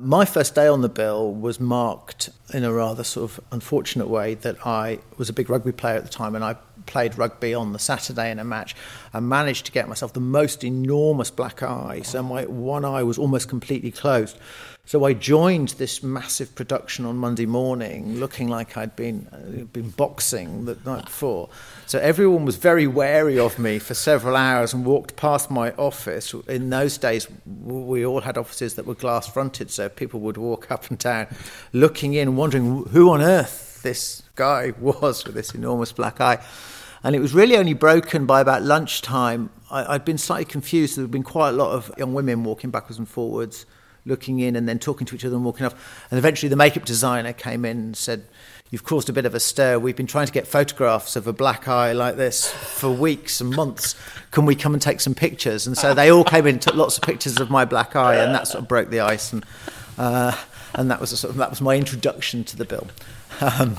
My first day on the bill was marked in a rather sort of unfortunate way that I was a big rugby player at the time and I played rugby on the Saturday in a match and managed to get myself the most enormous black eye. So my one eye was almost completely closed. So I joined this massive production on Monday morning, looking like I'd been uh, been boxing the night before. So everyone was very wary of me for several hours and walked past my office. In those days, we all had offices that were glass fronted, so people would walk up and down, looking in, wondering who on earth this guy was with this enormous black eye. And it was really only broken by about lunchtime. I, had been slightly confused. There had been quite a lot of young women walking backwards and forwards looking in and then talking to each other and walking off. And eventually the makeup designer came in and said, You've caused a bit of a stir. We've been trying to get photographs of a black eye like this for weeks and months. Can we come and take some pictures? And so they all came in, and took lots of pictures of my black eye, and that sort of broke the ice. And, uh, and that was sort of, that was my introduction to the bill. Um,